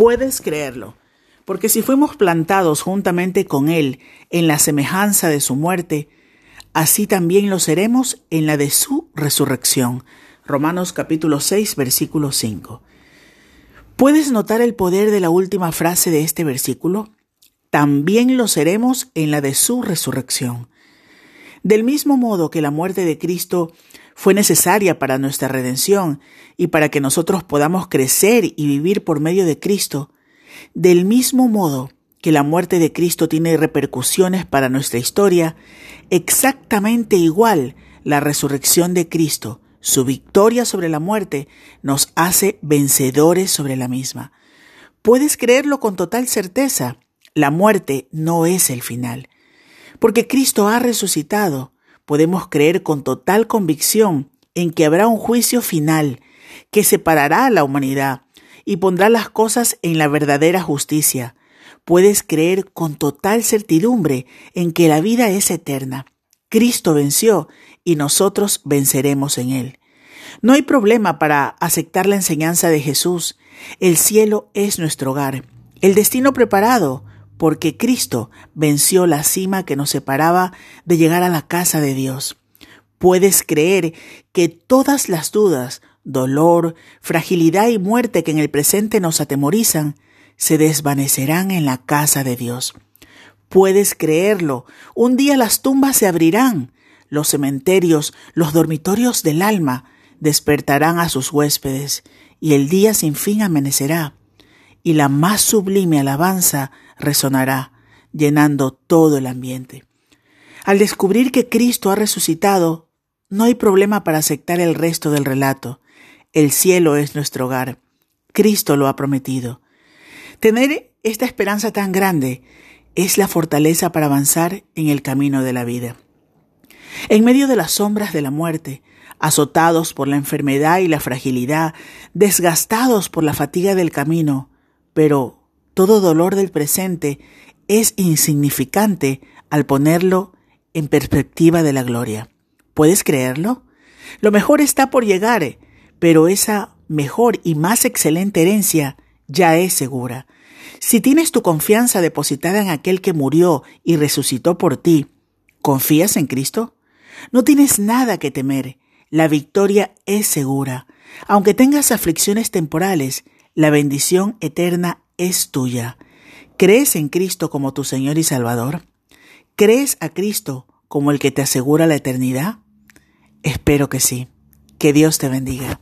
Puedes creerlo, porque si fuimos plantados juntamente con Él en la semejanza de su muerte, así también lo seremos en la de su resurrección. Romanos capítulo 6, versículo 5. ¿Puedes notar el poder de la última frase de este versículo? También lo seremos en la de su resurrección. Del mismo modo que la muerte de Cristo fue necesaria para nuestra redención y para que nosotros podamos crecer y vivir por medio de Cristo, del mismo modo que la muerte de Cristo tiene repercusiones para nuestra historia, exactamente igual la resurrección de Cristo, su victoria sobre la muerte, nos hace vencedores sobre la misma. Puedes creerlo con total certeza, la muerte no es el final. Porque Cristo ha resucitado, podemos creer con total convicción en que habrá un juicio final que separará a la humanidad y pondrá las cosas en la verdadera justicia. Puedes creer con total certidumbre en que la vida es eterna. Cristo venció y nosotros venceremos en él. No hay problema para aceptar la enseñanza de Jesús. El cielo es nuestro hogar, el destino preparado, porque Cristo venció la cima que nos separaba de llegar a la casa de Dios. Puedes creer que todas las dudas, dolor, fragilidad y muerte que en el presente nos atemorizan, se desvanecerán en la casa de Dios. Puedes creerlo. Un día las tumbas se abrirán, los cementerios, los dormitorios del alma despertarán a sus huéspedes, y el día sin fin amanecerá, y la más sublime alabanza resonará, llenando todo el ambiente. Al descubrir que Cristo ha resucitado, no hay problema para aceptar el resto del relato. El cielo es nuestro hogar. Cristo lo ha prometido. Tener esta esperanza tan grande es la fortaleza para avanzar en el camino de la vida. En medio de las sombras de la muerte, azotados por la enfermedad y la fragilidad, desgastados por la fatiga del camino, pero todo dolor del presente es insignificante al ponerlo en perspectiva de la gloria. ¿Puedes creerlo? Lo mejor está por llegar, pero esa mejor y más excelente herencia ya es segura. Si tienes tu confianza depositada en aquel que murió y resucitó por ti, ¿confías en Cristo? No tienes nada que temer. La victoria es segura. Aunque tengas aflicciones temporales, la bendición eterna es tuya. ¿Crees en Cristo como tu Señor y Salvador? ¿Crees a Cristo como el que te asegura la eternidad? Espero que sí. Que Dios te bendiga.